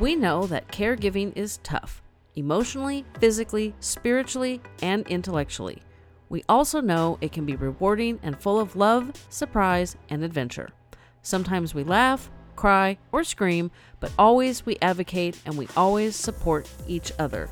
We know that caregiving is tough emotionally, physically, spiritually, and intellectually. We also know it can be rewarding and full of love, surprise, and adventure. Sometimes we laugh, cry, or scream, but always we advocate and we always support each other.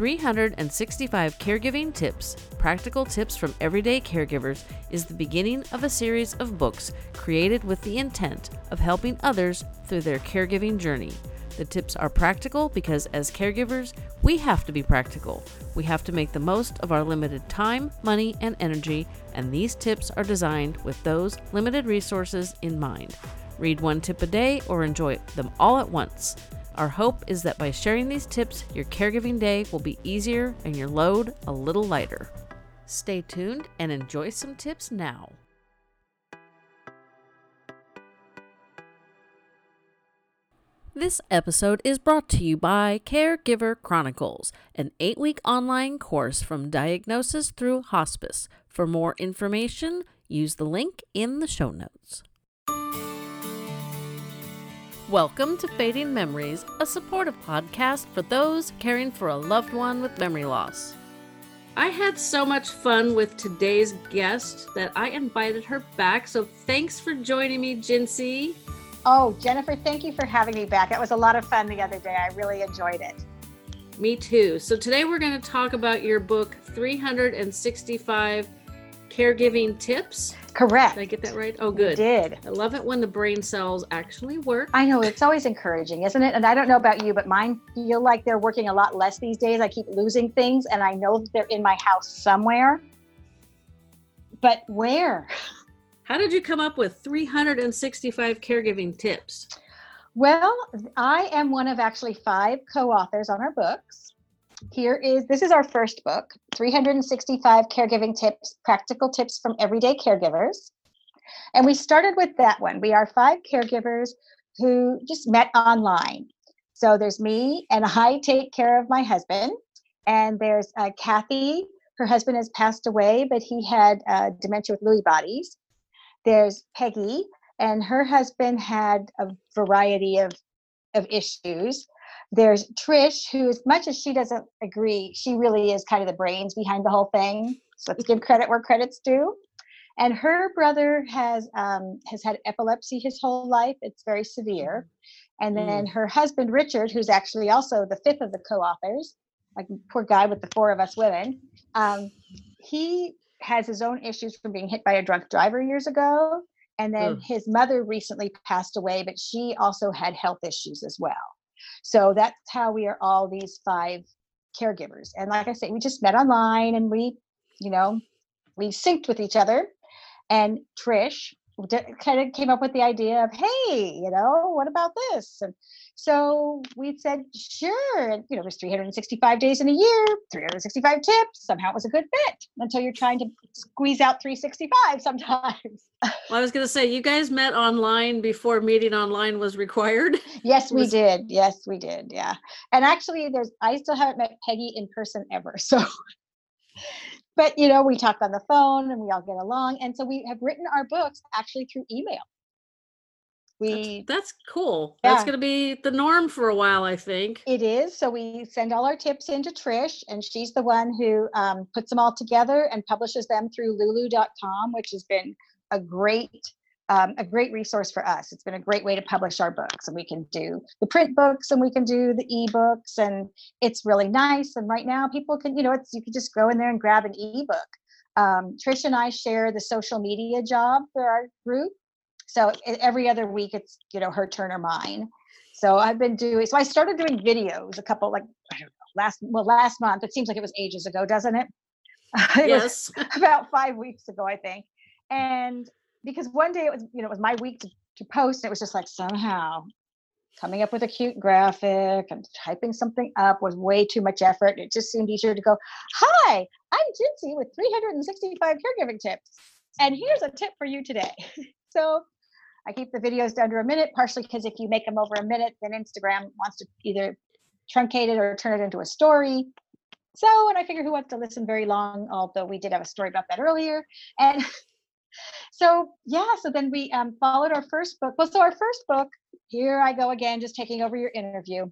365 Caregiving Tips Practical Tips from Everyday Caregivers is the beginning of a series of books created with the intent of helping others through their caregiving journey. The tips are practical because, as caregivers, we have to be practical. We have to make the most of our limited time, money, and energy, and these tips are designed with those limited resources in mind. Read one tip a day or enjoy them all at once. Our hope is that by sharing these tips, your caregiving day will be easier and your load a little lighter. Stay tuned and enjoy some tips now. This episode is brought to you by Caregiver Chronicles, an eight week online course from diagnosis through hospice. For more information, use the link in the show notes. Welcome to Fading Memories, a supportive podcast for those caring for a loved one with memory loss. I had so much fun with today's guest that I invited her back, so thanks for joining me, Gincy. Oh, Jennifer, thank you for having me back. It was a lot of fun the other day. I really enjoyed it. Me too. So today we're going to talk about your book, 365 Caregiving Tips. Correct. Did I get that right? Oh, good. You did. I love it when the brain cells actually work. I know it's always encouraging, isn't it? And I don't know about you, but mine feel like they're working a lot less these days. I keep losing things and I know they're in my house somewhere. But where? How did you come up with 365 caregiving tips? Well, I am one of actually five co authors on our books. Here is this is our first book 365 Caregiving Tips Practical Tips from Everyday Caregivers. And we started with that one. We are five caregivers who just met online. So there's me, and I take care of my husband. And there's uh, Kathy. Her husband has passed away, but he had uh, dementia with Lewy bodies. There's Peggy, and her husband had a variety of, of issues. There's Trish, who, as much as she doesn't agree, she really is kind of the brains behind the whole thing. So let's give credit where credit's due. And her brother has um, has had epilepsy his whole life. It's very severe. And then mm. her husband Richard, who's actually also the fifth of the co-authors, like poor guy with the four of us women, um, he has his own issues from being hit by a drunk driver years ago. And then mm. his mother recently passed away, but she also had health issues as well. So that's how we are all these five caregivers. And like I say, we just met online and we, you know, we synced with each other. And Trish kind of came up with the idea of, hey, you know, what about this? And so we said, sure. And, you know, there's 365 days in a year, 365 tips. Somehow it was a good fit until you're trying to squeeze out 365 sometimes. Well, I was going to say, you guys met online before meeting online was required. Yes, we was- did. Yes, we did. Yeah. And actually, there's, I still haven't met Peggy in person ever. So, but you know, we talk on the phone and we all get along. And so we have written our books actually through email we that's, that's cool. Yeah. that's going to be the norm for a while i think. It is so we send all our tips into trish and she's the one who um, puts them all together and publishes them through lulu.com which has been a great um, a great resource for us. It's been a great way to publish our books and we can do the print books and we can do the ebooks and it's really nice and right now people can you know it's you can just go in there and grab an ebook. Um, trish and i share the social media job for our group so every other week, it's you know her turn or mine. So I've been doing. So I started doing videos a couple like know last well last month. It seems like it was ages ago, doesn't it? it yes. about five weeks ago, I think. And because one day it was you know it was my week to, to post, and it was just like somehow coming up with a cute graphic and typing something up was way too much effort. It just seemed easier to go, Hi, I'm Gincy with 365 caregiving tips. And here's a tip for you today. so I keep the videos to under a minute, partially because if you make them over a minute, then Instagram wants to either truncate it or turn it into a story. So, and I figure who wants to listen very long, although we did have a story about that earlier. And so yeah, so then we um, followed our first book. Well, so our first book, here I go again, just taking over your interview.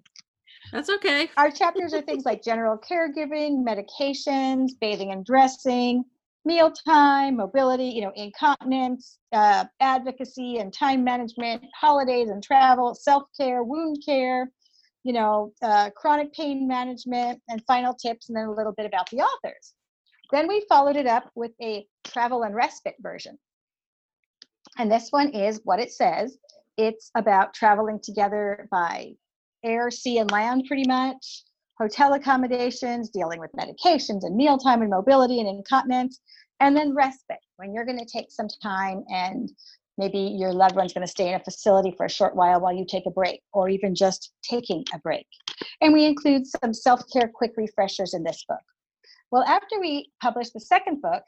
That's okay. Our chapters are things like general caregiving, medications, bathing and dressing, mealtime, mobility, you know, incontinence, uh, advocacy and time management, holidays and travel, self-care, wound care, you know, uh, chronic pain management, and final tips, and then a little bit about the authors. Then we followed it up with a travel and respite version. And this one is what it says. It's about traveling together by air, sea, and land, pretty much, hotel accommodations, dealing with medications and mealtime and mobility and incontinence, and then respite when you're going to take some time and maybe your loved one's going to stay in a facility for a short while while you take a break, or even just taking a break. And we include some self care quick refreshers in this book. Well, after we published the second book,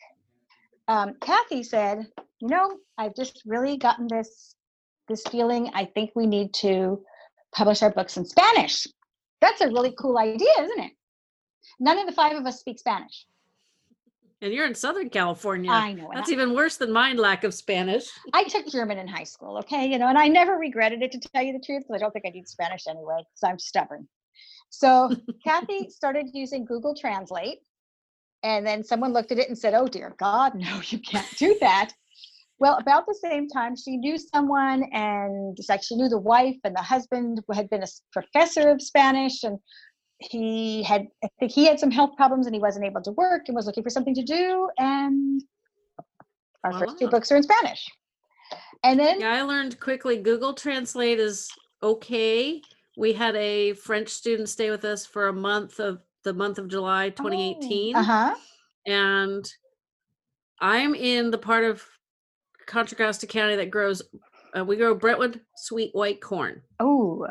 um, Kathy said, "You know, I've just really gotten this this feeling. I think we need to publish our books in Spanish. That's a really cool idea, isn't it? None of the five of us speak Spanish. And you're in Southern California. I know. That's I, even worse than mine lack of Spanish. I took German in high school, okay? You know, and I never regretted it to tell you the truth because I don't think I need Spanish anyway, because I'm stubborn. So Kathy started using Google Translate. And then someone looked at it and said, Oh, dear God, no, you can't do that. Well, about the same time, she knew someone, and like she knew the wife, and the husband had been a professor of Spanish, and he had, I think he had some health problems, and he wasn't able to work, and was looking for something to do. And our wow. first two books are in Spanish. And then, yeah, I learned quickly. Google Translate is okay. We had a French student stay with us for a month of the month of July 2018. Oh, uh-huh. And I'm in the part of Contra Costa County that grows. Uh, we grow Brentwood sweet white corn. Oh.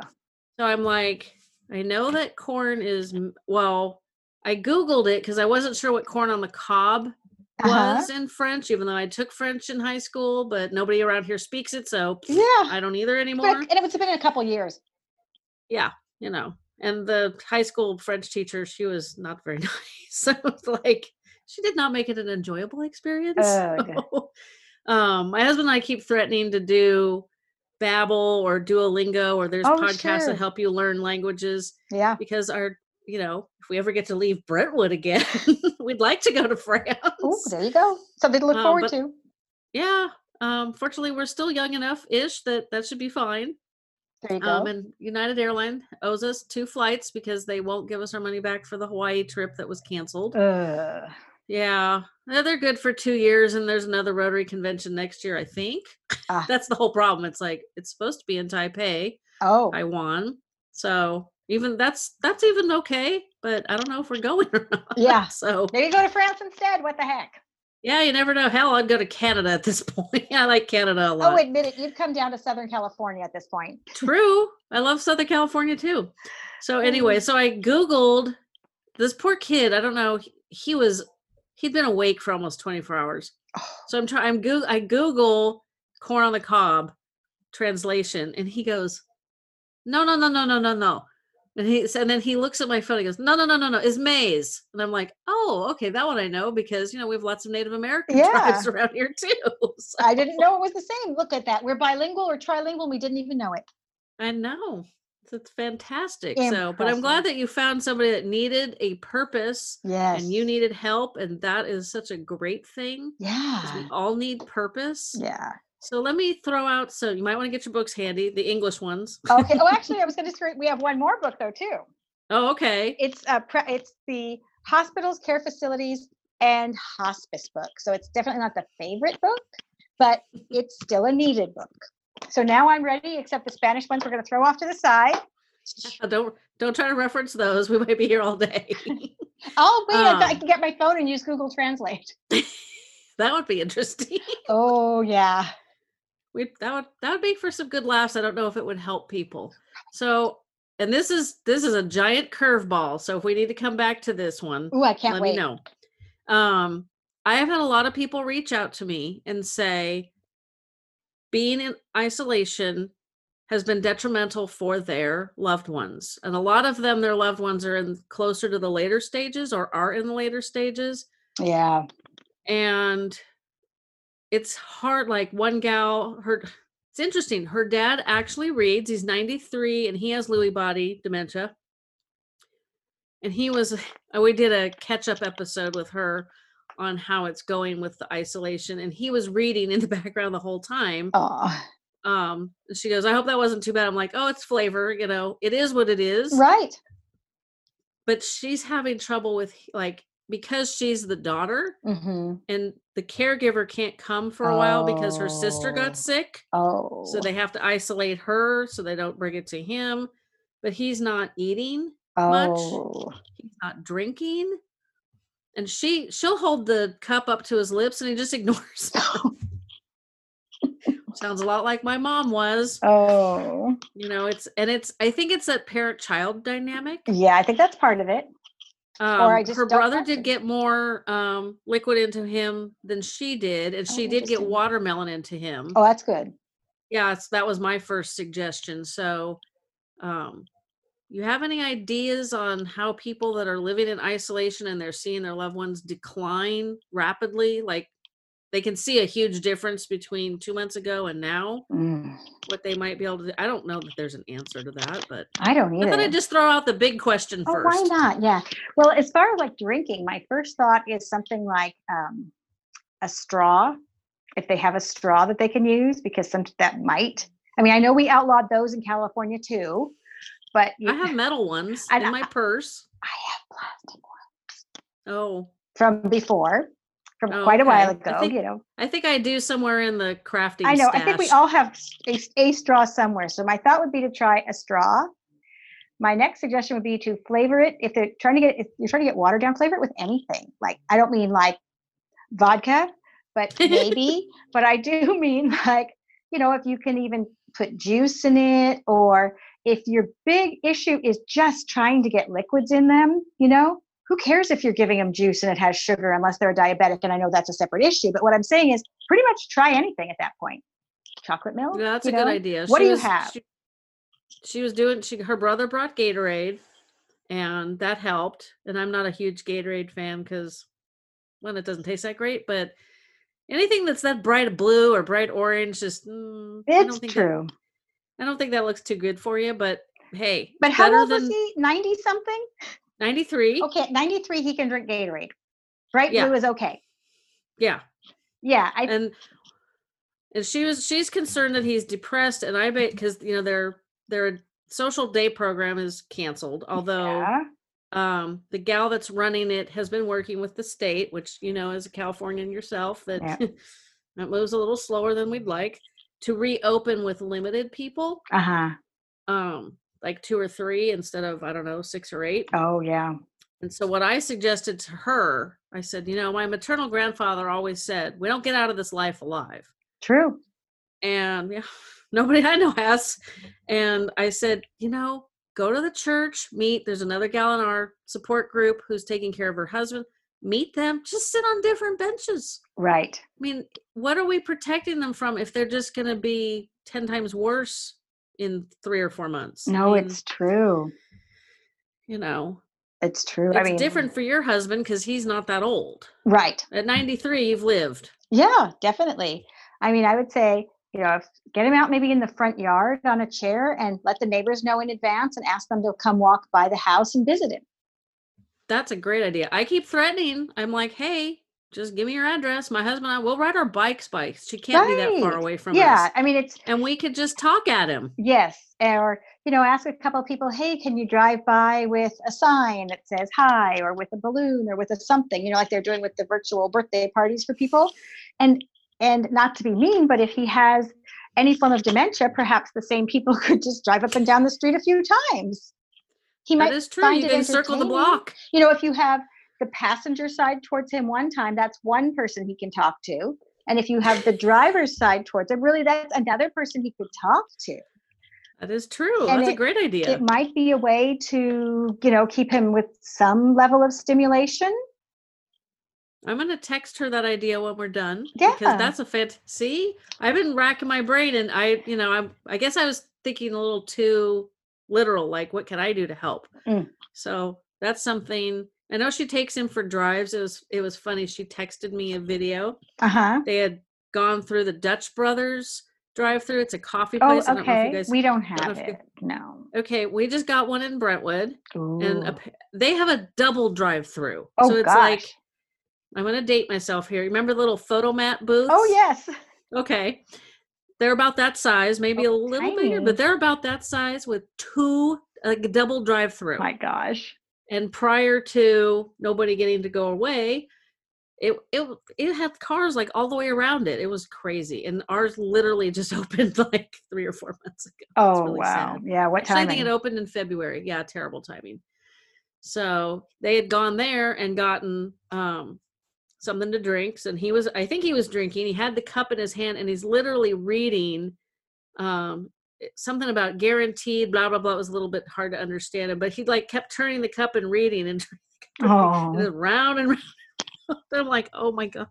So I'm like, I know that corn is well. I googled it because I wasn't sure what corn on the cob uh-huh. was in French, even though I took French in high school, but nobody around here speaks it, so yeah, I don't either anymore. But, and it was been a couple years. Yeah, you know, and the high school French teacher, she was not very nice. so it's like she did not make it an enjoyable experience. Oh, okay. so, um, my husband and I keep threatening to do Babbel or Duolingo or there's oh, podcasts sure. that help you learn languages. Yeah. Because our, you know, if we ever get to leave Brentwood again, we'd like to go to France. Oh, there you go. Something to look um, forward but, to. Yeah. Um, fortunately, we're still young enough ish that that should be fine. There you go. Um, and United Airlines owes us two flights because they won't give us our money back for the Hawaii trip that was canceled. Uh. Yeah, they're good for two years, and there's another Rotary convention next year, I think. Ah. That's the whole problem. It's like it's supposed to be in Taipei, oh, Taiwan. So even that's that's even okay, but I don't know if we're going or not. Yeah. So maybe go to France instead. What the heck? Yeah, you never know. Hell, I'd go to Canada at this point. I like Canada a lot. Oh, admit it. you've come down to Southern California at this point. True. I love Southern California too. So anyway, so I Googled this poor kid. I don't know. He was he'd been awake for almost 24 hours. Oh. So I'm trying, I'm go- I Google corn on the cob translation and he goes, no, no, no, no, no, no, no. And he and then he looks at my phone. He goes, "No, no, no, no, no. Is maize?" And I'm like, "Oh, okay, that one I know because you know we have lots of Native American yeah. tribes around here too." So. I didn't know it was the same. Look at that. We're bilingual or trilingual. We didn't even know it. I know. It's fantastic. Impressive. So, but I'm glad that you found somebody that needed a purpose. Yes. And you needed help. And that is such a great thing. Yeah. We all need purpose. Yeah. So let me throw out. So you might want to get your books handy, the English ones. okay. Oh, actually, I was going to. Say we have one more book though too. Oh, okay. It's a pre- it's the hospitals, care facilities, and hospice book. So it's definitely not the favorite book, but it's still a needed book. So now I'm ready, except the Spanish ones we're going to throw off to the side. Don't don't try to reference those. We might be here all day. oh wait, um, I can get my phone and use Google Translate. that would be interesting. Oh yeah. We that would that would be for some good laughs. I don't know if it would help people. So and this is this is a giant curveball. So if we need to come back to this one, oh, I can't let wait. me know. Um, I have had a lot of people reach out to me and say, being in isolation has been detrimental for their loved ones. And a lot of them, their loved ones are in closer to the later stages or are in the later stages. Yeah. And it's hard. Like one gal, her it's interesting. Her dad actually reads. He's 93 and he has Lewy body dementia. And he was we did a catch up episode with her on how it's going with the isolation and he was reading in the background the whole time. Oh, Um and she goes, "I hope that wasn't too bad." I'm like, "Oh, it's flavor, you know. It is what it is." right. But she's having trouble with like because she's the daughter hmm and the caregiver can't come for a while because her sister Oh. got sick. Oh, So they have to isolate her so they don't bring it to him. But he's not eating, much. oh, he's not drinking. And she she'll hold the cup up to his lips and he just ignores. Sounds a lot like my mom was. oh, You know, it's and it's I think it's that parent-child dynamic. yeah. I think that's part of it. Um, I just her brother did get more um, liquid into him than she did, and Oh, she did get watermelon into him. Oh, that's good. yeah it's, that was my first suggestion so um you have any ideas on how people that are living in isolation and they're seeing their loved ones decline rapidly like they can see a huge difference between two months ago and now Mm, what they might be able to do i don't know that there's an answer to that but I don't either i either. thought i'd just throw out the big question Oh, first why not? Yeah. Well, as far as like drinking, my first thought is something like um, a straw, if they have a straw that they can use, because some that might. I mean, I know we outlawed those in California too, but you, i have metal ones I in my purse I have plastic oh. ones. oh from before, from Oh, quite a while okay. I ago. think you know, i think i do somewhere in the crafting I know. I think we all have a, a straw somewhere. So my thought would be to try a straw. My next suggestion would be to flavor it. If they're trying to get, if you're trying to get watered down, flavor it with anything. Like I don't mean like vodka, but maybe. but I do mean like you know if you can even put juice in it, or if your big issue is just trying to get liquids in them, you know. Who cares if you're giving them juice and it has sugar unless they're a diabetic? And I know that's a separate issue. But what I'm saying is pretty much try anything at that point. Chocolate milk. Yeah, that's you a good idea. What She do you was- have? She, she was doing. She her brother brought Gatorade, and that helped. And I'm not a huge Gatorade fan because, one, it doesn't taste that great. But anything that's that bright blue or bright orange, just mm, I don't It's think true. That, I don't think that looks too good for you. But hey, But how old was he? 90 something? 93. Okay, 93, he can drink Gatorade. Bright Yeah. blue is okay. Yeah, Yeah, I and and she was she's concerned that he's depressed, and I bet because you know their their social day program is canceled. Although yeah. um the gal that's running it has been working with the state which you know as a californian yourself that Yeah. that moves a little slower than we'd like to reopen with limited people Uh-huh. um like two or three instead of i don't know six or eight Oh, yeah. and so what i suggested to her i said you know my maternal grandfather always said we don't get out of this life alive True. and yeah, nobody I know has. And I said, you know, go to the church, meet. There's another gal in our support group who's taking care of her husband. Meet them, just sit on different benches. Right. I mean, what are we protecting them from if they're just going to be 10 times worse in three or four months? I No, mean, it's true. you know, It's true. it's I mean, different for your husband because he's not that old. Right. At 93, you've lived. Yeah, definitely. I mean, I would say, you know, get him out maybe in the front yard on a chair and let the neighbors know in advance and ask them to come walk by the house and visit him. That's a great idea. I keep threatening. I'm like, hey, just give me your address. My husband and I will ride our bikes by. She can't be that far away from yeah, us. Yeah. I mean, it's And we could just talk at him. Yes, or you know, ask a couple of people, hey, can you drive by with a sign that says hi, or with a balloon, or with a something, you know, like they're doing with the virtual birthday parties for people, and and not to be mean, but if he has any form of dementia, perhaps the same people could just drive up and down the street a few times. He might is true. find You it can circle the block. You know, if you have the passenger side towards him one time, that's one person he can talk to. And if you have the driver's side towards him, really that's another person he could talk to. That is true. And That's a great idea. It might be a way to, you know, keep him with some level of stimulation. I'm going to text her that idea when we're done. Yeah. Because that's a fit. See, I've been racking my brain and I, you know, I'm, I guess I was thinking a little too literal. Like, what can I do to help? Mm. So that's something. I know she takes him for drives. It was, it was funny. She texted me a video Uh huh. they had gone through the Dutch Brothers drive-through. It's a coffee Oh, place. I don't know if okay. you guys. we don't have you- it. No. Okay, we just got one in Brentwood, and a, they have a double drive-through. oh so it's gosh. like I'm gonna date myself here. Remember the little Fotomat booths? oh yes. Okay. They're about that size, maybe a Oh, little bigger, but they're about that size with two like a double drive through. My gosh. And prior to nobody getting to go away, it it it had cars like all the way around it. It was crazy. And ours literally just opened like three or four months ago. Oh really wow. sad. Yeah. What Actually, I think it opened in February. Yeah, terrible timing. So they had gone there and gotten um, something to drink. And he was, I think he was drinking. He had the cup in his hand and he's literally reading um, something about guaranteed, blah, blah, blah. It was a little bit hard to understand it, but he like kept turning the cup and reading and, and Oh. it round and round. I'm like, oh my God.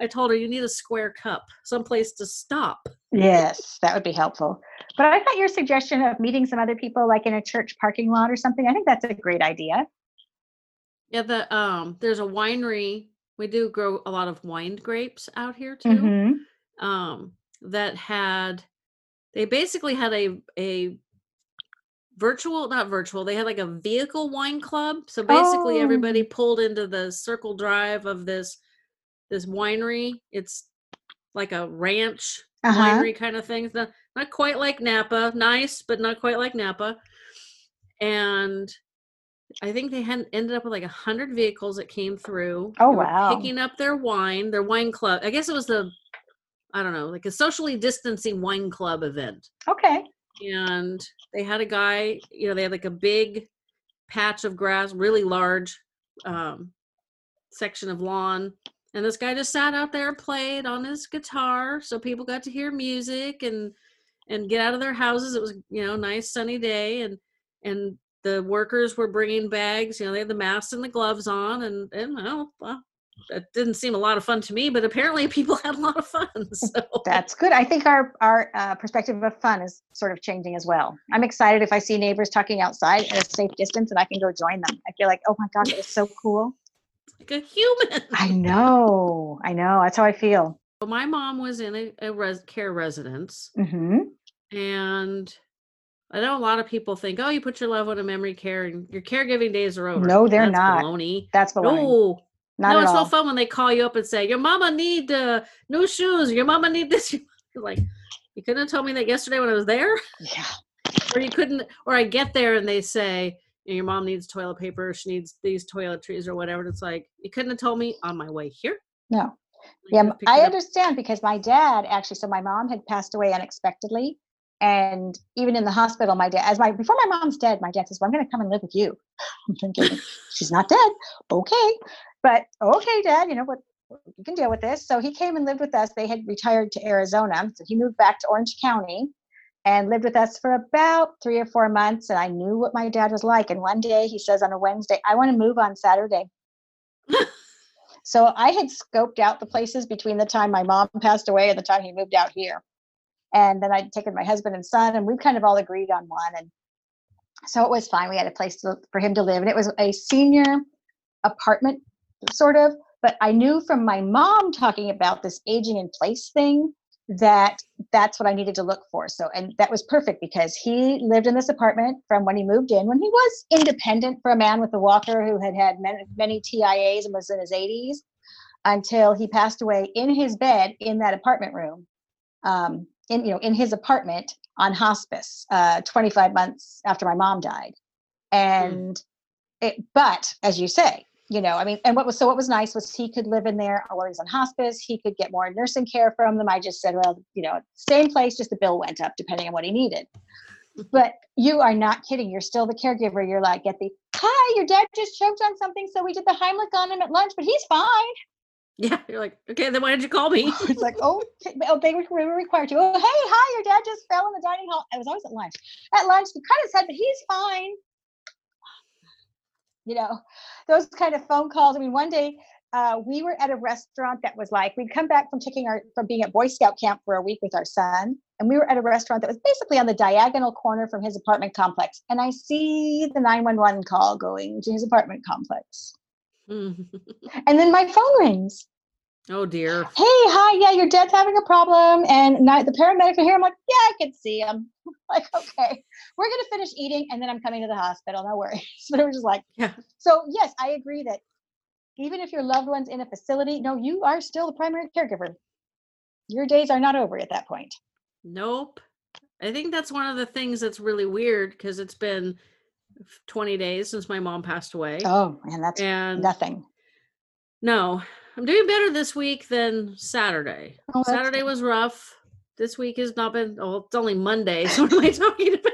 I told her you need a square cup, someplace to stop. Yes, that would be helpful. But I thought your suggestion of meeting some other people, like in a church parking lot or something, I think that's a great idea. Yeah, the um there's a winery. We do grow a lot of wine grapes out here too. Mhm. Um that had they basically had a a virtual not virtual, they had like a vehicle wine club. So basically everybody Oh. pulled into the circle drive of this this winery. It's like a ranch Uh-huh. winery kind of thing. Not, not quite like Napa, nice, but not quite like Napa. And I think they had ended up with like a hundred vehicles that came through. Oh, wow. Picking up their wine, their wine club. I guess it was the, I don't know, like a socially distancing wine club event. Okay. And they had a guy, you know, they had like a big patch of grass, really large um, section of lawn. And this guy just sat out there and played on his guitar, so people got to hear music and and get out of their houses. It was you know nice sunny day, and and the workers were bringing bags. You know they had the masks and the gloves on, and and well, well that didn't seem a lot of fun to me, but apparently people had a lot of fun. So That's good. I think our our uh, perspective of fun is sort of changing as well. I'm excited if I see neighbors talking outside at a safe distance and I can go join them. I feel like, oh my gosh, it's so cool. like a human. I know. I know. That's how I feel. Well, my mom was in a, a res- care residence, hmm and I know a lot of people think, oh, you put your loved one in memory care and your caregiving days are over. No, they're That's not. Baloney. That's one. No, Not no, at it's all. no fun when they call you up and say, your mama need uh, new shoes. Your mama need this. You're like, you couldn't have told me that yesterday when I was there, Yeah. or you couldn't, or I get there and they say, your mom needs toilet paper. She needs these toiletries or whatever. And it's like, you couldn't have told me on my way here. No. You Yeah, could've m- picked I understand because my dad actually, so my mom had passed away unexpectedly. And even in the hospital, my dad, as my, before my mom's dead, my dad says, well, I'm going to come and live with you. I'm thinking, she's not dead. Okay. But okay, dad, you know what? You can deal with this. So he came and lived with us. They had retired to Arizona. So he moved back to Orange County and lived with us for about three or four months. And I knew what my dad was like. And one day he says on a Wednesday, I want to move on Saturday. So I had scoped out the places between the time my mom passed away and the time he moved out here. And then I'd taken my husband and son, and we kind of all agreed on one. And so it was fine. We had a place to, for him to live, and it was a senior apartment, sort of. But I knew from my mom talking about this aging in place thing that that's what I needed to look for. So, and that was perfect because he lived in this apartment from when he moved in, when he was independent for a man with a walker who had had many, many TIAs and was in his 80s until he passed away in his bed in that apartment room, um, in you know in his apartment on hospice, uh, 25 months after my mom died, and it. But as you say, you know, I mean, and what was so what was nice was he could live in there while he was on hospice. He could get more nursing care from them. I just said, well, you know, same place, just the bill went up depending on what he needed. But you are not kidding. You're still the caregiver. You're like, get the hi, your dad just choked on something, so we did the Heimlich on him at lunch, but he's fine. Yeah, you're like, okay, then why did you call me? it's like, oh, oh, they were, required to. Oh, hey, hi, your dad just fell in the dining hall. I was always at lunch. At lunch, he cut his head, but he's fine. You know, those kind of phone calls. I mean, one day uh, we were at a restaurant that was like we'd come back from taking our from being at Boy Scout camp for a week with our son, and we were at a restaurant that was basically on the diagonal corner from his apartment complex. And I see the nine one one call going to his apartment complex. And then my phone rings. Oh dear. Hey, hi, yeah, your dad's having a problem, and not, the paramedics are here. I'm like, yeah, I can see him. like, okay, we're gonna finish eating, and then I'm coming to the hospital. No worries. but it was just like, Yeah. so yes, I agree that even if your loved one's in a facility, no, you are still the primary caregiver. Your days are not over at that point. Nope. I think that's one of the things that's really weird because it's been 20 days since my mom passed away. Oh, man, that's and nothing. no, I'm doing better this week than Saturday. Oh, Saturday was rough. This week has not been, oh, it's only Monday. So what am I talking about?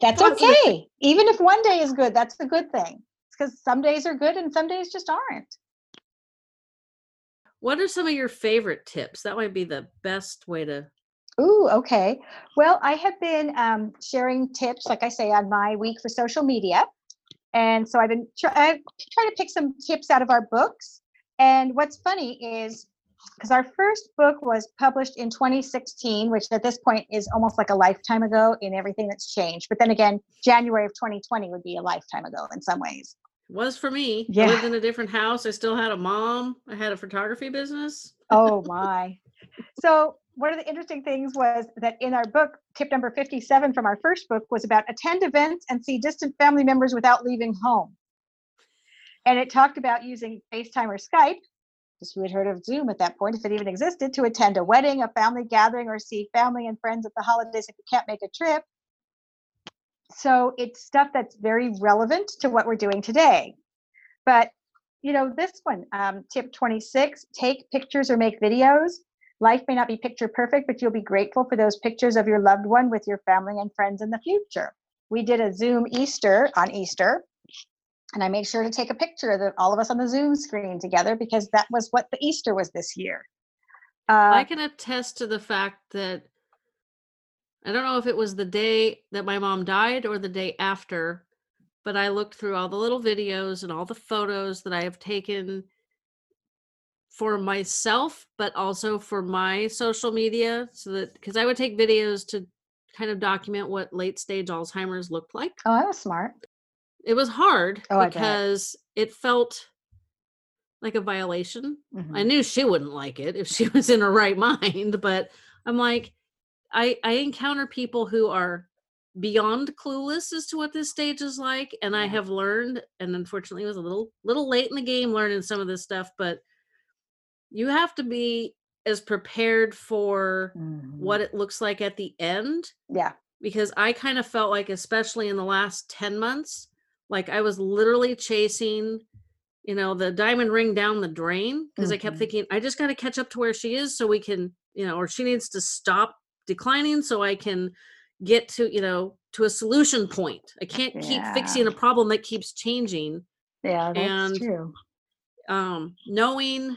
That's okay. Even if one day is good, that's the good thing. Because some days are good and some days just aren't. What are some of your favorite tips? That might be the best way to. Ooh, okay. Well, I have been um, sharing tips, like I say, on my week for social media. And so I've been try- I try to pick some tips out of our books. And what's funny is because our first book was published in 2016, which at this point is almost like a lifetime ago in everything that's changed. But then again, January of 2020 would be a lifetime ago in some ways. Was for me. Yeah. I lived in a different house. I still had a mom. I had a photography business. Oh my. So one of the interesting things was that in our book, tip number 57 from our first book was about attend events and see distant family members without leaving home. And it talked about using FaceTime or Skype, because who had heard of Zoom at that point, if it even existed, to attend a wedding, a family gathering, or see family and friends at the holidays if you can't make a trip. So it's stuff that's very relevant to what we're doing today. But you know, this one, um, tip 26, take pictures or make videos. Life may not be picture perfect, but you'll be grateful for those pictures of your loved one with your family and friends in the future. We did a Zoom Easter on Easter, and I made sure to take a picture of all of us on the Zoom screen together because that was what the Easter was this year. Uh, I can attest to the fact that I don't know if it was the day that my mom died or the day after, but I looked through all the little videos and all the photos that I have taken for myself, but also for my social media. So that because I would take videos to kind of document what late stage Alzheimer's looked like. oh, that was smart. It was hard Oh, because it felt like a violation Mhm. I knew she wouldn't like it if she was in her right mind, but I'm like, I I encounter people who are beyond clueless as to what this stage is like, and I have learned, and unfortunately, it was a little little late in the game learning some of this stuff, but you have to be as prepared for Mhm. what it looks like at the end Yeah. because I kind of felt like, especially in the last 10 months, like I was literally chasing, you know, the diamond ring down the drain because I kept Mhm. thinking, I just got to catch up to where she is so we can, you know, or she needs to stop declining so I can get to, you know, to a solution point. I can't keep fixing a problem that keeps changing. Yeah, that's And true. Um, knowing,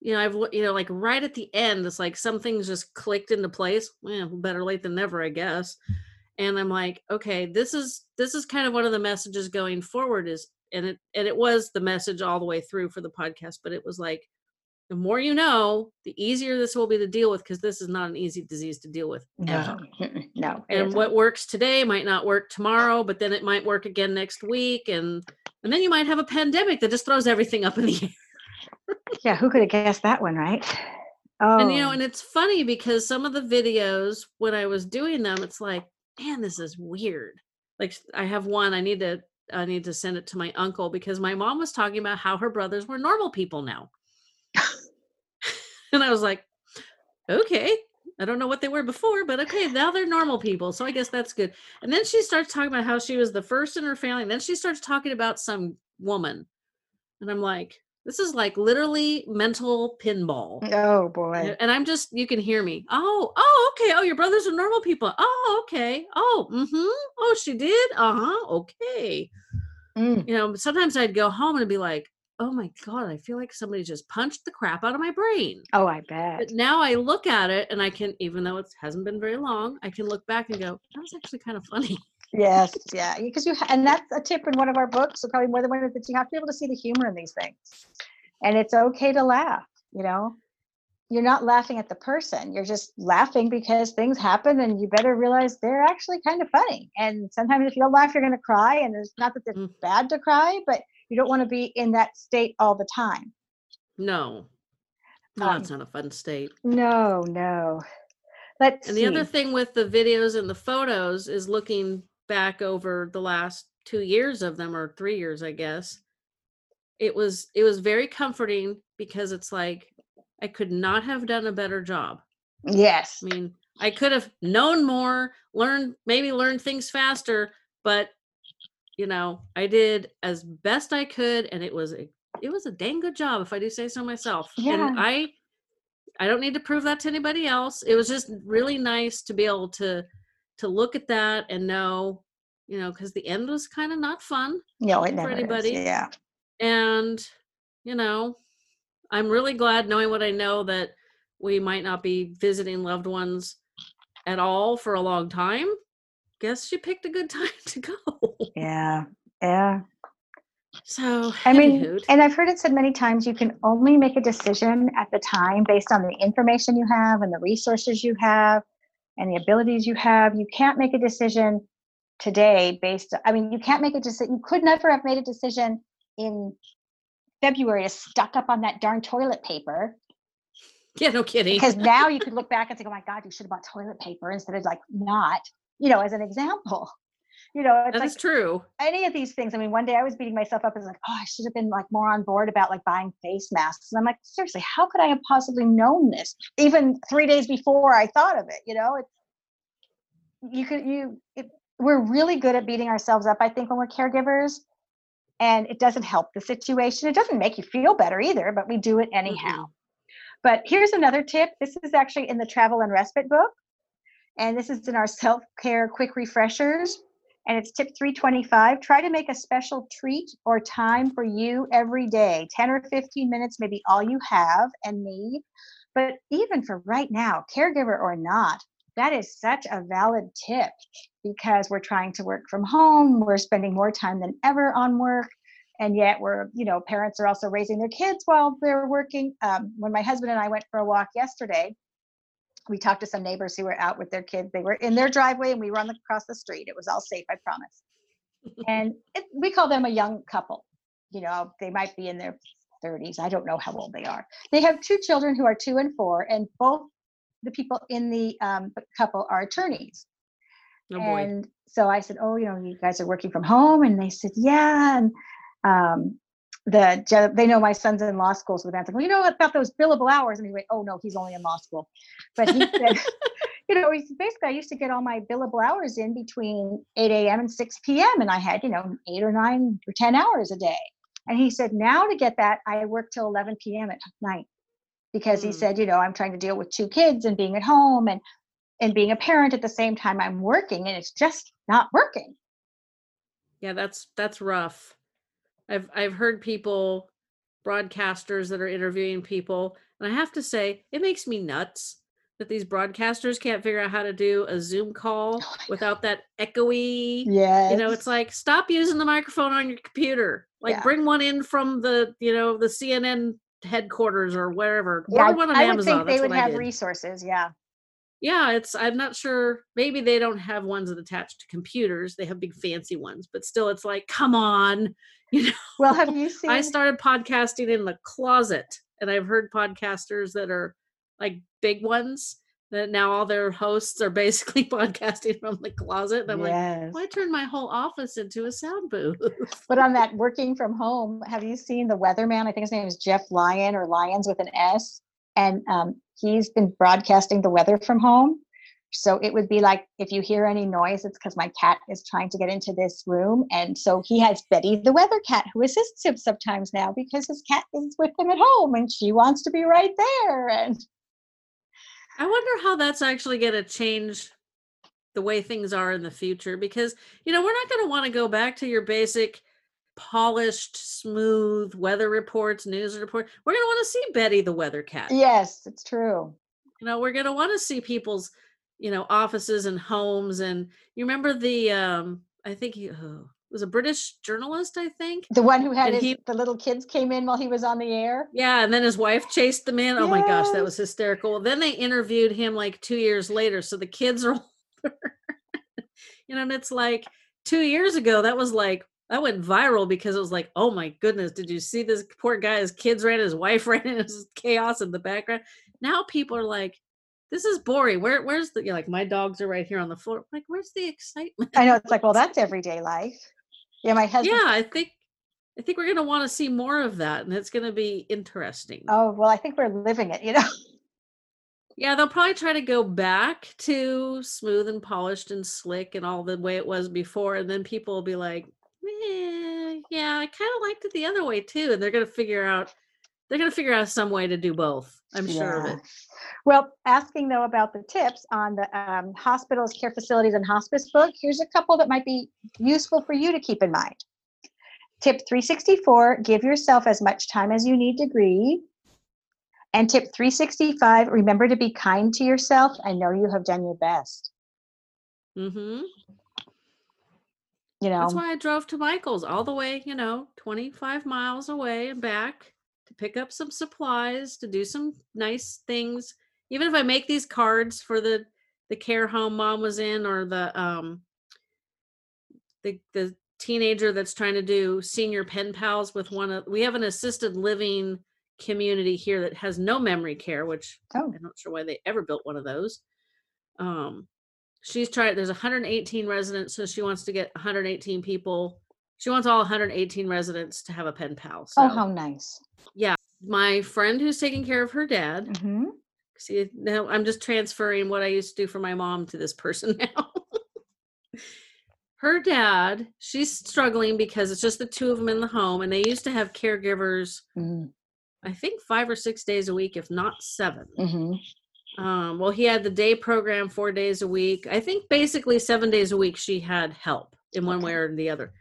you know, I've, you know, like right at the end, it's like some things just clicked into place. Well, better late than never, I guess and i'm like okay this is this is kind of one of the messages going forward is and it and it was the message all the way through for the podcast but it was like the more you know the easier this will be to deal with because this is not an easy disease to deal with ever No, no. and what works today might not work tomorrow but then it might work again next week and and then you might have a pandemic that just throws everything up in the air Yeah, who could have guessed that one, right? Oh, and you know and oh. it's funny because some of the videos when i was doing them it's like man this is weird. Like I have one i need to i need to send it to my uncle because my mom was talking about how her brothers were normal people now. And i was like okay i don't know what they were before but okay now they're normal people so i guess that's good. And then she starts talking about how she was the first in her family and then she starts talking about some woman. And i'm like this is like literally mental pinball oh boy. and I'm just you can hear me. Oh, oh, okay. Oh, your brothers are normal people. Oh, okay. Oh, mm-hmm. Oh, she did. Uh-huh. Okay. Mm, You know, sometimes I'd go home and be like, oh my God, I feel like somebody just punched the crap out of my brain. Oh, I bet. But now I look at it and I can, even though it hasn't been very long, I can look back and go, that was actually kind of funny. Yes, yeah, because you ha- and that's a tip in one of our books, so probably more than one of that you have to be able to see the humor in these things, and it's okay to laugh. You know, you're not laughing at the person; you're just laughing because things happen, and you better realize they're actually kind of funny. And sometimes if you don't laugh, you're going to cry, and it's not that it's Mm. bad to cry, but you don't want to be in that state all the time. No. No, Um, it's not a fun state. No, no. Let's And see. the other thing with the videos and the photos is looking back over the last two years of them or three years, I guess. It was it was very comforting because it's like I could not have done a better job. yes. I mean, I could have known more, learned maybe learned things faster, but you know, I did as best I could, and it was a it was a dang good job, if I do say so myself. Yeah. And I I don't need to prove that to anybody else. It was just really nice to be able to to look at that and know, you know, because the end was kind of not fun. No, it for never anybody. is. Yeah. And, you know, I'm really glad knowing what I know that we might not be visiting loved ones at all for a long time. Guess she picked a good time to go. Yeah. Yeah. So, I mean, anywho, and I've heard it said many times you can only make a decision at the time based on the information you have and the resources you have and the abilities you have. You can't make a decision today based, I mean, you can't make a decision. You could never have made a decision in February to stock up on that darn toilet paper yeah, no kidding. because now you could look back and think, oh my God, you should have bought toilet paper instead of like not, you know, as an example. You know, it's that like true. any of these things. I mean, one day I was beating myself up as like, oh, I should have been like more on board about like buying face masks. And I'm like, seriously, how could I have possibly known this even three days before I thought of it? You know, it's you could you it, we're really good at beating ourselves up. I think when we're caregivers, and it doesn't help the situation. It doesn't make you feel better either, but we do it anyhow. Mm-hmm. But here's another tip. This is actually in the travel and respite book, and this is in our self care quick refreshers and it's tip 325 try to make a special treat or time for you every day. 10 or 15 minutes maybe all you have and need but even for right now caregiver or not that is such a valid tip because we're trying to work from home we're spending more time than ever on work and yet we're you know parents are also raising their kids while they're working. Um, when my husband and i went for a walk yesterday we talked to some neighbors who were out with their kids. They were in their driveway and we were on the, across the street. It was all safe, I promise. and it, we call them a young couple. You know, they might be in their 30s. I don't know how old they are. They have two children who are two and four, and both the people in the um, couple are attorneys. Oh boy. And so I said, "Oh, you know, you guys are working from home," and they said, "Yeah." And um, the they know my son's in law school, so the said, "Well, you know what about those billable hours?" And he went, "Oh no, he's only in law school." But he said, "You know, he's basically I used to get all my billable hours in between 8 a.m. and 6 p.m. and I had you know eight or nine or 10 hours a day." And he said, "Now to get that, I work till 11 p.m. at night." Because he Mm. said, you know, I'm trying to deal with two kids and being at home and and being a parent at the same time I'm working and it's just not working. Yeah, that's that's rough. I've I've heard people broadcasters that are interviewing people and I have to say it makes me nuts that these broadcasters can't figure out how to do a Zoom call Oh without that echoey Yeah. you know it's like stop using the microphone on your computer like Yeah. bring one in from the you know the cnn headquarters or wherever yeah, on I would think they that's would have resources. Yeah. Yeah it's i'm not sure maybe they don't have ones that attach to computers they have big fancy ones but still it's like come on you know Well, have you seen? i started podcasting in the closet and i've heard podcasters that are like big ones that now all their hosts are basically podcasting from the closet and i'm like yes. why turn my whole office into a sound booth But on that working from home, have you seen the weatherman? I think his name is Jeff Lyon or Lyons with an S. And um, he's been broadcasting the weather from home. So it would be like if you hear any noise, it's because my cat is trying to get into this room. And so he has Betty the weather cat who assists him sometimes now because his cat is with him at home and she wants to be right there. And I wonder how that's actually going to change the way things are in the future because, you know, we're not going to want to go back to your basic polished, smooth weather reports, news report. We're going to want to see Betty the weather cat. yes, it's true. You know, we're going to want to see people's, you know, offices and homes. And you remember the, um, I think he oh, was a British journalist, I think. The one who had his, he- the little kids came in while he was on the air. Yeah, and then his wife chased them in. Oh my gosh, that was hysterical. Well, then they interviewed him like two years later, so the kids are older. you know, and it's like two years ago, that was like that went viral because it was like, oh my goodness, did you see this poor guy? His kids ran, his wife ran, and it was chaos in the background. Now people are like, this is boring. Where where's the you know, like my dogs are right here on the floor. Like, where's the excitement? I know it's like, well, that's everyday life. Yeah, my husband. Yeah, I think I think we're gonna want to see more of that, and it's gonna be interesting. Oh well, I think we're living it. You know. Yeah, they'll probably try to go back to smooth and polished and slick and all the way it was before, and then people will be like, eh, "Yeah, I kind of liked it the other way too," and they're gonna figure out they're gonna figure out some way to do both. I'm sure of it. Well, asking though about the tips on the um, hospitals, care facilities, and hospice book, here's a couple that might be useful for you to keep in mind. Tip 364 give yourself as much time as you need to grieve. And tip 365 remember to be kind to yourself. I know you have done your best. hmm You know, That's why I drove to Michael's all the way, you know, 25 miles away and back to pick up some supplies, to do some nice things. Even if I make these cards for the the care home mom was in or the um the the teenager that's trying to do senior pen pals with one of we have an assisted living community here that has no memory care, which oh, I'm not sure why they ever built one of those. Um, she's trying There's 118 residents, so she wants to get 118 people. She wants all 118 residents to have a pen pal. So oh, how nice. Yeah. My friend who's taking care of her dad. hmm See, now I'm just transferring what I used to do for my mom to this person now. her dad, she's struggling because it's just the two of them in the home, and they used to have caregivers. hmm I think five or six days a week, if not 7 hmm Um, well, he had the day program four days a week. I think basically seven days a week she had help in one way or the other.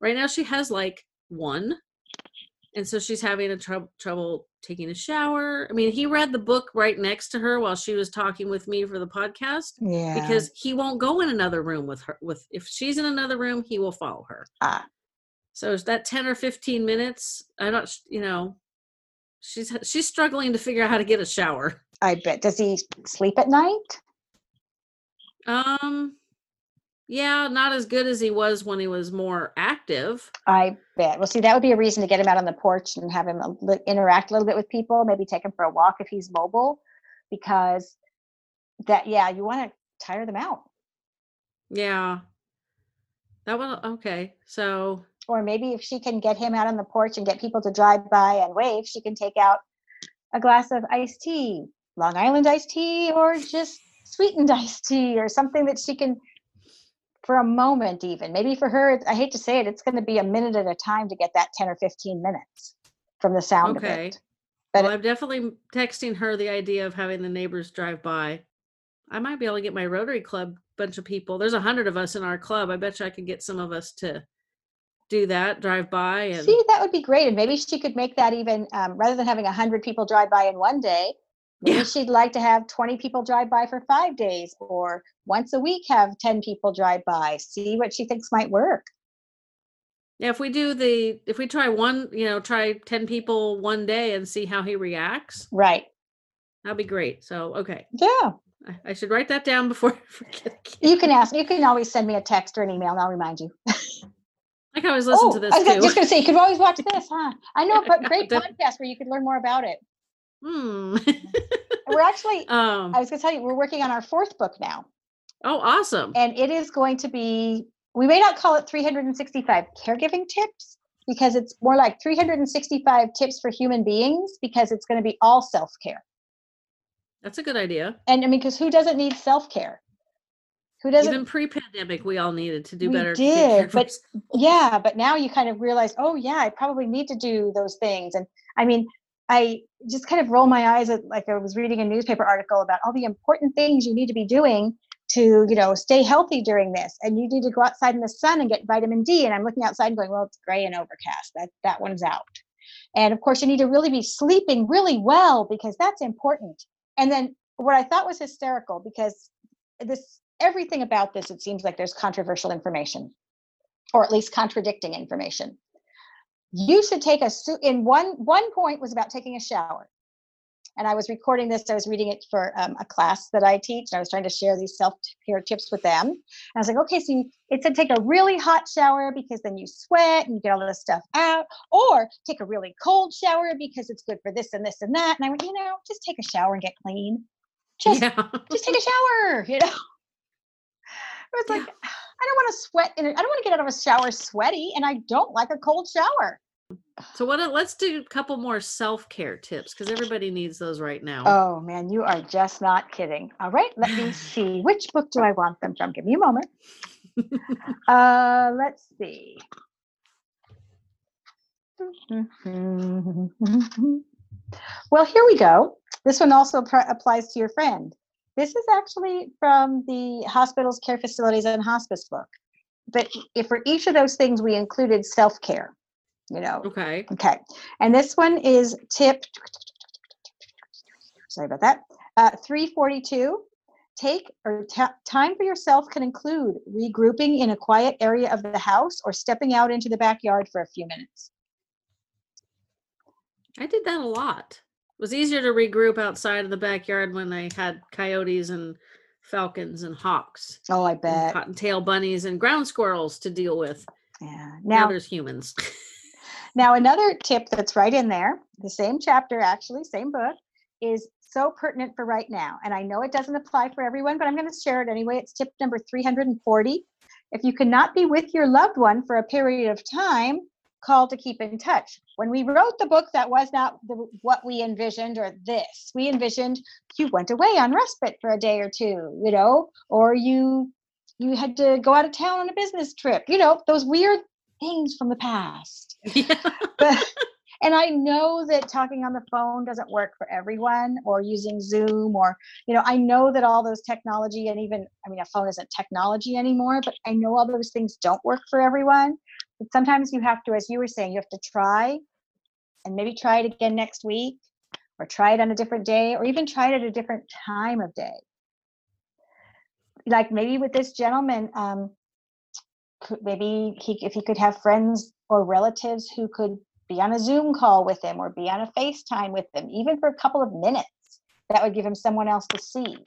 Right now she has like one. And so she's having a trou- trouble taking a shower. I mean, he read the book right next to her while she was talking with me for the podcast Yeah. because he won't go in another room with her. With if she's in another room, he will follow her. Ah. So is that 10 or 15 minutes? I don't, you know, she's she's struggling to figure out how to get a shower. I bet. Does he sleep at night? Um, yeah, not as good as he was when he was more active. I bet. Well, see, that would be a reason to get him out on the porch and have him interact a little bit with people. Maybe take him for a walk if he's mobile, because that, yeah, you want to tire them out. Yeah. That one okay. So Or maybe if she can get him out on the porch and get people to drive by and wave, she can take out a glass of iced tea, Long Island iced tea, or just sweetened iced tea, or something that she can, for a moment, even. Maybe for her, I hate to say it, it's going to be a minute at a time to get that 10 or 15 minutes from the sound Okay. of it. But well, it- I'm definitely texting her the idea of having the neighbors drive by. I might be able to get my Rotary Club bunch of people. There's a hundred of us in our club. I bet you I could get some of us to do that, drive by and See, that would be great. And maybe she could make that even um, rather than having 100 people drive by in one day. Maybe Yeah. she'd like to have 20 people drive by for five days or once a week have 10 people drive by. See what she thinks might work. yeah, if we do the if we try one, you know, try 10 people one day and see how he reacts, Right. that'd be great. So okay. Yeah. I, I should write that down before I forget. You can ask, you can always send me a text or an email and I'll remind you. I can always listen oh, to this I was too. just going to say, you could always watch this, huh? I know a great podcast where you could learn more about it. Hmm. We're actually, um. I was going to tell you, we're working on our fourth book now. Oh, awesome. and it is going to be we may not call it 365 caregiving tips because it's more like 365 tips for human beings because it's going to be all self-care That's a good idea. and i mean because who doesn't need self-care who doesn't Even pre-pandemic, we all needed to do We better. did, but yeah but now you kind of realize oh yeah i probably need to do those things. And i mean i just kind of roll my eyes at like i was reading a newspaper article about all the important things you need to be doing to you know stay healthy during this and you need to go outside in the sun and get vitamin d and i'm looking outside and going well it's gray and overcast that that one's out. And of course you need to really be sleeping really well because that's important. And then what i thought was hysterical because this everything about this it seems like there's controversial information or at least contradicting information you should take a su- in one one point was about taking a shower and I was recording this. I was reading it for um, a class that I teach, and I was trying to share these self care tips with them. And I was like, okay, so you, it said take a really hot shower because then you sweat and you get all this stuff out, or take a really cold shower because it's good for this and this and that. And I went, you know, just take a shower and get clean. Just, yeah. just take a shower, you know. It was like, yeah. I don't want to sweat in it. I don't want to get out of a shower sweaty, and I don't like a cold shower. So what? Let's do a couple more self care tips because everybody needs those right now. Oh man, you are just not kidding. All right, let me see. Which book do I want them from? Give me a moment. uh, let's see. well, here we go. This one also pr- applies to your friend. This is actually from the hospitals, care facilities, and hospice book. But if for each of those things, we included self care you know. Okay. Okay. And this one is tip, sorry about that, uh, 342. Take or t- time for yourself can include regrouping in a quiet area of the house or stepping out into the backyard for a few minutes. I did that a lot. It was easier to regroup outside of the backyard when they had coyotes and falcons and hawks. Oh, I bet. Cottontail bunnies and ground squirrels to deal with. Yeah. Now, now there's humans. Now, another tip that's right in there, the same chapter, actually, same book, is so pertinent for right now. And I know it doesn't apply for everyone, but I'm going to share it anyway. It's tip number 340. If you cannot be with your loved one for a period of time, call to keep in touch. When we wrote the book, that was not the, what we envisioned or this. We envisioned you went away on respite for a day or two, you know, or you you had to go out of town on a business trip, you know, those weird things from the past. Yeah. but, and I know that talking on the phone doesn't work for everyone or using Zoom or, you know, I know that all those technology and even, I mean, a phone isn't technology anymore, but I know all those things don't work for everyone. But sometimes you have to, as you were saying, you have to try and maybe try it again next week or try it on a different day or even try it at a different time of day. Like maybe with this gentleman, um, maybe he if he could have friends or relatives who could be on a Zoom call with him or be on a FaceTime with him, even for a couple of minutes. That would give him someone else to see.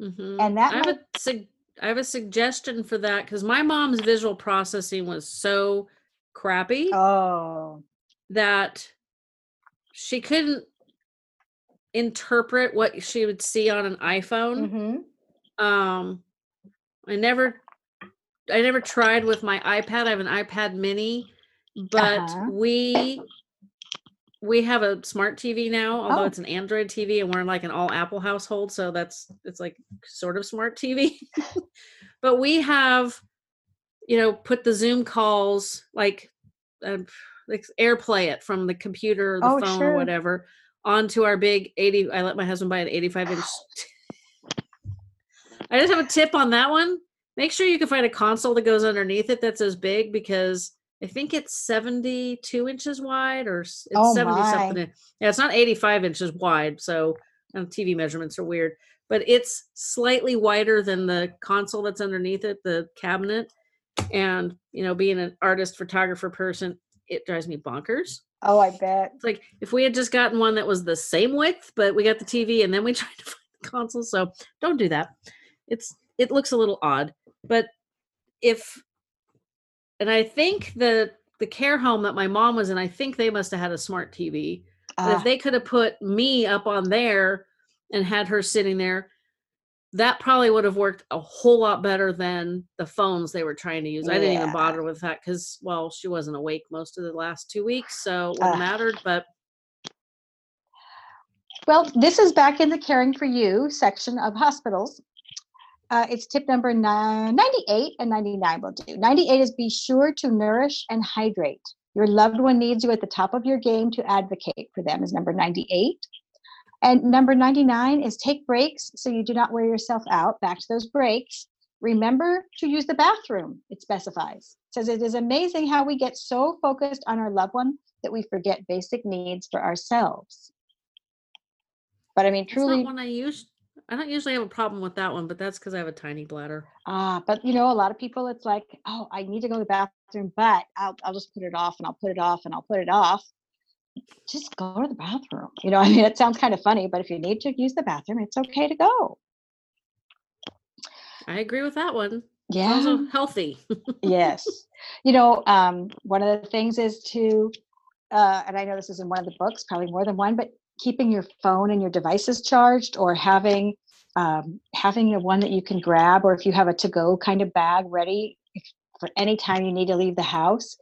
Mm-hmm. And that I have, might... a su- I have a suggestion for that because my mom's visual processing was so crappy. Oh, that she couldn't interpret what she would see on an iPhone. Mm-hmm. Um, I never I never tried with my iPad. I have an iPad mini, but uh-huh. we we have a smart TV now, although oh. it's an Android TV and we're in like an all Apple household, so that's it's like sort of smart TV. but we have you know put the Zoom calls like uh, like AirPlay it from the computer or the oh, phone sure. or whatever onto our big 80 I let my husband buy an 85 inch I just have a tip on that one make sure you can find a console that goes underneath it that's as big because I think it's 72 inches wide or it's oh 70 my. something. Yeah, it's not 85 inches wide. So um, TV measurements are weird, but it's slightly wider than the console that's underneath it, the cabinet. And, you know, being an artist, photographer person, it drives me bonkers. Oh, I bet. It's like if we had just gotten one that was the same width, but we got the TV and then we tried to find the console. So don't do that. It's it looks a little odd. But if and I think the the care home that my mom was in, I think they must have had a smart TV. Uh, if ah. they could have put me up on there and had her sitting there, that probably would have worked a whole lot better than the phones they were trying to use. Yeah. I didn't even bother with that because, well, she wasn't awake most of the last two weeks, so it uh, mattered. But well, this is back in the caring for you section of hospitals. Uh, it's tip number 98 and 99 will do. 98 is be sure to nourish and hydrate. Your loved one needs you at the top of your game to advocate for them, is number 98. And number 99 is take breaks so you do not wear yourself out. Back to those breaks. Remember to use the bathroom, it specifies. It says it is amazing how we get so focused on our loved one that we forget basic needs for ourselves. But I mean, truly. one I used I don't usually have a problem with that one, but that's because I have a tiny bladder. Ah, but you know, a lot of people, it's like, oh, I need to go to the bathroom, but I'll I'll just put it off and I'll put it off and I'll put it off. just go to the bathroom. You know, I mean, it sounds kind of funny, but if you need to use the bathroom, it's okay to go. I agree with that one. It's Yeah. also healthy. yes. You know, um, one of the things is to, uh, and I know this is in one of the books, probably more than one, but keeping your phone and your devices charged or having um, having the one that you can grab or if you have a to-go kind of bag ready for any time you need to leave the house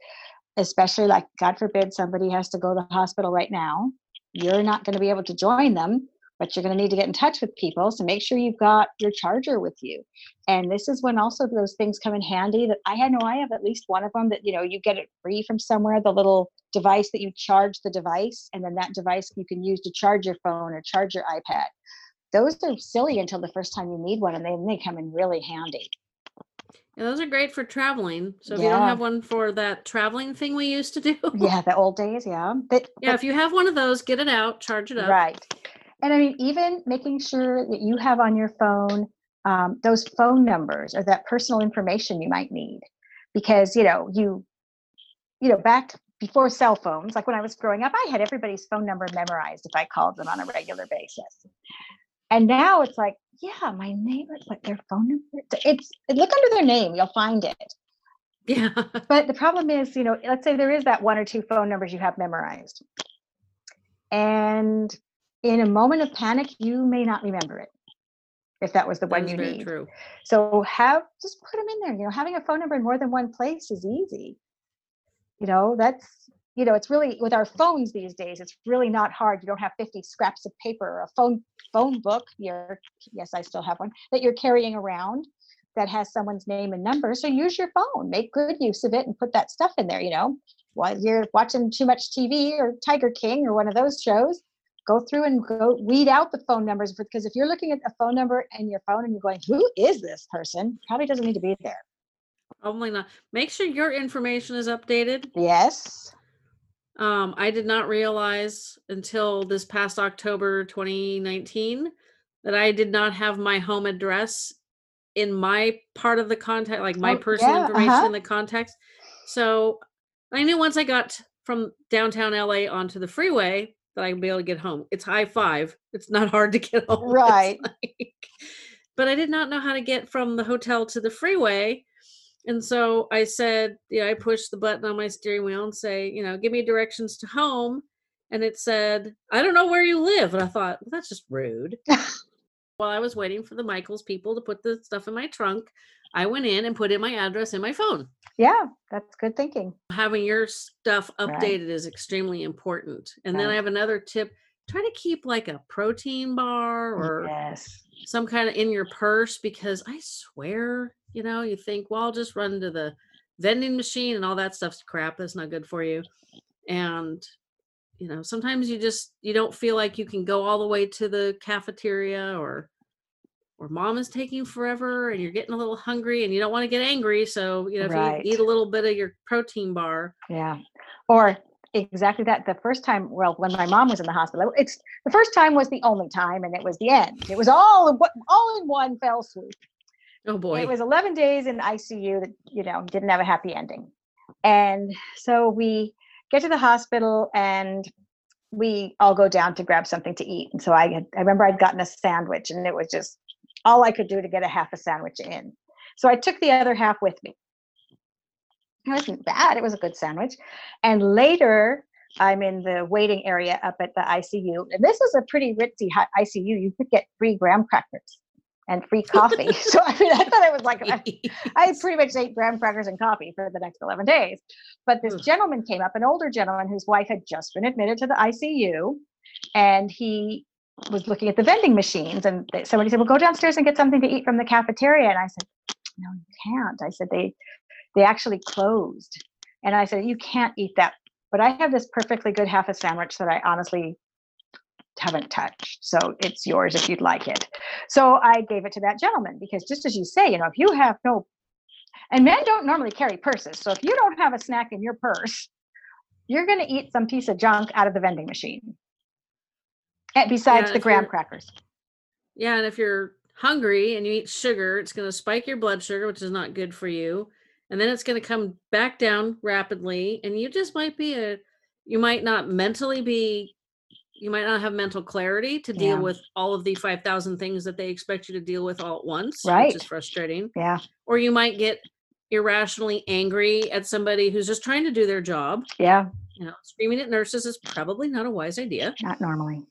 especially like god forbid somebody has to go to the hospital right now you're not going to be able to join them but you're going to need to get in touch with people so make sure you've got your charger with you and this is when also those things come in handy that i had no i have at least one of them that you know you get it free from somewhere the little device that you charge the device and then that device you can use to charge your phone or charge your ipad those are silly until the first time you need one and then they come in really handy Yeah, those are great for traveling. So if you don't have one for that traveling thing we used to do, yeah the old days yeah But- yeah, but- if you have one of those, get it out, charge it up. Right. And I mean, even making sure that you have on your phone um, those phone numbers or that personal information you might need, because you know you, you know, back before cell phones, like when I was growing up, I had everybody's phone number memorized if I called them on a regular basis. And now it's like, yeah, my neighbor, but their phone number. It's look under their name, you'll find it. Yeah. But the problem is, you know, let's say there is that one or two phone numbers you have memorized. And in a moment of panic, you may not remember it if that was the one you need. true. So have just put them in there. You know, having a phone number in more than one place is easy. You know, that's you know, it's really with our phones these days, it's really not hard. You don't have 50 scraps of paper or a phone phone book. You're yes, I still have one that you're carrying around that has someone's name and number. So use your phone, make good use of it and put that stuff in there, you know. While you're watching too much TV or Tiger King or one of those shows, go through and go weed out the phone numbers because if you're looking at a phone number and your phone and you're going, who is this person? Probably doesn't need to be there. Probably not. Make sure your information is updated. Yes. Um, I did not realize until this past October 2019 that I did not have my home address in my part of the contact, like my Oh, personal yeah, information uh-huh. in the context. So I knew once I got from downtown LA onto the freeway that I'd be able to get home. It's I-5. It's not hard to get home. Right. like- but I did not know how to get from the hotel to the freeway. And so I said, yeah, I pushed the button on my steering wheel and say, you know, give me directions to home. And it said, I don't know where you live. And I thought, well, that's just rude. While I was waiting for the Michaels people to put the stuff in my trunk, I went in and put in my address in my phone. Yeah, that's good thinking. Having your stuff Right. updated is extremely important. And then I have another tip try to keep like a protein bar or yes. some kind of in your purse because I swear, you know, you think, well, I'll just run to the vending machine and all that stuff's crap. That's not good for you. And you know, sometimes you just you don't feel like you can go all the way to the cafeteria or or mom is taking forever and you're getting a little hungry and you don't want to get angry. So, you know, if Right. you eat a little bit of your protein bar, Yeah. Or exactly that. The first time, well, when my mom was in the hospital, it's the first time was the only time, and it was the end. It was all all in one fell swoop. oh boy. It was 11 days in ICU that you know didn't have a happy ending, and so we get to the hospital and we all go down to grab something to eat. And so I had, I remember I'd gotten a sandwich, and it was just all I could do to get a half a sandwich in. So I took the other half with me. It wasn't bad. It was a good sandwich. And later, I'm in the waiting area up at the ICU. And this is a pretty ritzy ICU. You could get free graham crackers and free coffee. so I mean, I thought it was like I, I pretty much ate graham crackers and coffee for the next 11 days. But this hmm. gentleman came up, an older gentleman whose wife had just been admitted to the ICU, and he was looking at the vending machines. And somebody said, "Well, go downstairs and get something to eat from the cafeteria." And I said, "No, you can't." I said, "They they actually closed." And I said, "You can't eat that." But I have this perfectly good half a sandwich that I honestly haven't touched. So it's yours if you'd like it. So I gave it to that gentleman because just as you say, you know, if you have no and men don't normally carry purses. So if you don't have a snack in your purse, you're going to eat some piece of junk out of the vending machine. Eh, and besides Yeah, the graham crackers. Yeah, and if you're hungry and you eat sugar, it's going to spike your blood sugar, which is not good for you. And then it's going to come back down rapidly, and you just might be a you might not mentally be you might not have mental clarity to deal Yeah. with all of the 5000 things that they expect you to deal with all at once Right. which is frustrating Yeah. or you might get irrationally angry at somebody who's just trying to do their job Yeah. you know screaming at nurses is probably not a wise idea Not normally.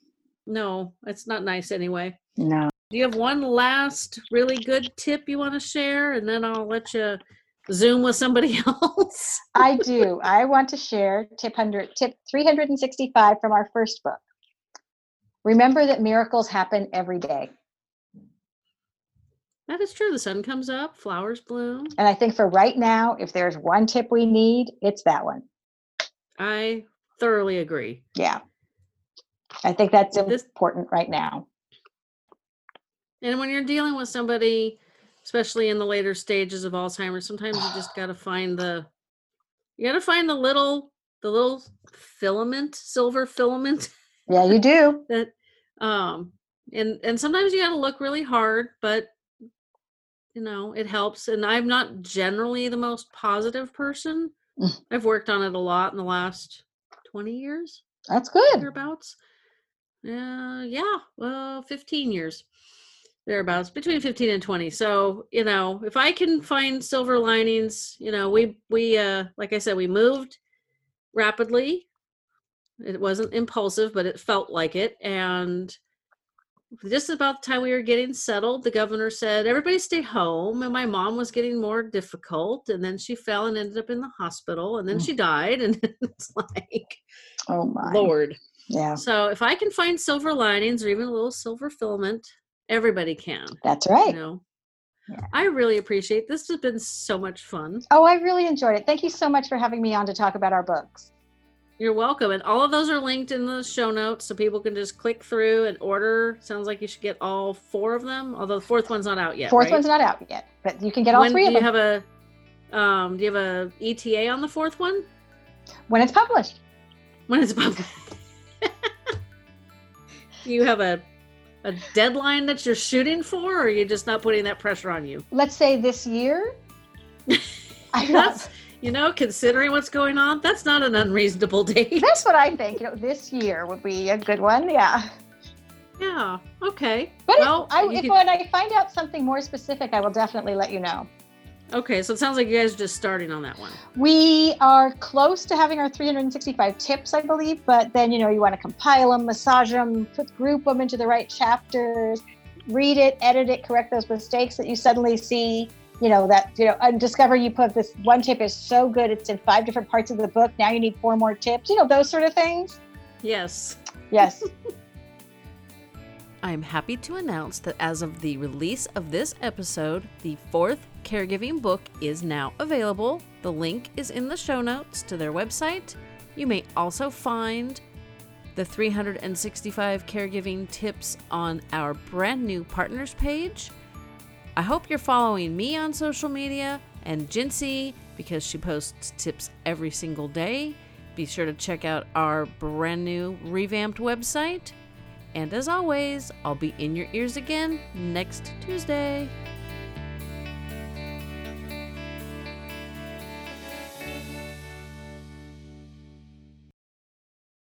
no it's not nice anyway No. do you have one last really good tip you want to share and then i'll let you zoom with somebody else I do. I want to share tip 100, tip 365 from our first book. Remember that miracles happen every day. that is true the sun comes up flowers bloom And I think for right now, if there's one tip we need, it's that one. i thoroughly agree Yeah. I think that's This- important right now. And when you're dealing with somebody, especially in the later stages of Alzheimer's, sometimes you just got to find the you got to find the little the little filament, silver filament Yeah, you do. that um and and sometimes you got to look really hard, but you know, it helps and I'm not generally the most positive person. Mm. I've worked on it a lot in the last 20 years That's good. thereabouts. Uh, yeah, well, 15 years thereabouts, between 15 and 20. So, you know, if I can find silver linings, you know, we, we, uh, like I said, we moved rapidly. It wasn't impulsive, but it felt like it. And just about the time we were getting settled, the governor said, everybody stay home. And my mom was getting more difficult. And then she fell and ended up in the hospital. And then Mm. she died. And it's like, Oh my. Lord. Yeah, So if I can find silver linings or even a little silver filament, everybody can. that's You right. know. Yeah. I really appreciate this has been so much fun. Oh, I really enjoyed it. Thank you so much for having me on to talk about our books. You're welcome. And all of those are linked in the show notes so people can just click through and order. Sounds like you should get all four of them, although the fourth one's not out yet. Fourth right? one's not out yet, but you can get all when three do of you them have a um do you have a ETA on the fourth one? when it's published. When it's published. you have a a deadline that you're shooting for, or are you just not putting that pressure on you? Let's say this year. I That's you know, considering what's going on, that's not an unreasonable date. That's what I think. You know, this year would be a good one. Yeah. yeah. Okay. But well, if, I, if can- when I find out something more specific, I will definitely let you know. okay. So it sounds like you guys are just starting on that one. We are close to having our 365 tips, I believe, but then you know you want to compile them, massage them, put group them into the right chapters, read it, edit it, correct those mistakes that you suddenly see. You know that you know and discover you put this one tip is so good it's in five different parts of the book. Now you need four more tips. You know those sort of things. Yes. Yes. I'm happy to announce that as of the release of this episode, the fourth caregiving book is now available. The link is in the show notes to their website. You may also find the 365 caregiving tips on our brand new partners page. I hope you're following me on social media and Gincy because she posts tips every single day. Be sure to check out our brand new revamped website. And as always, I'll be in your ears again next Tuesday.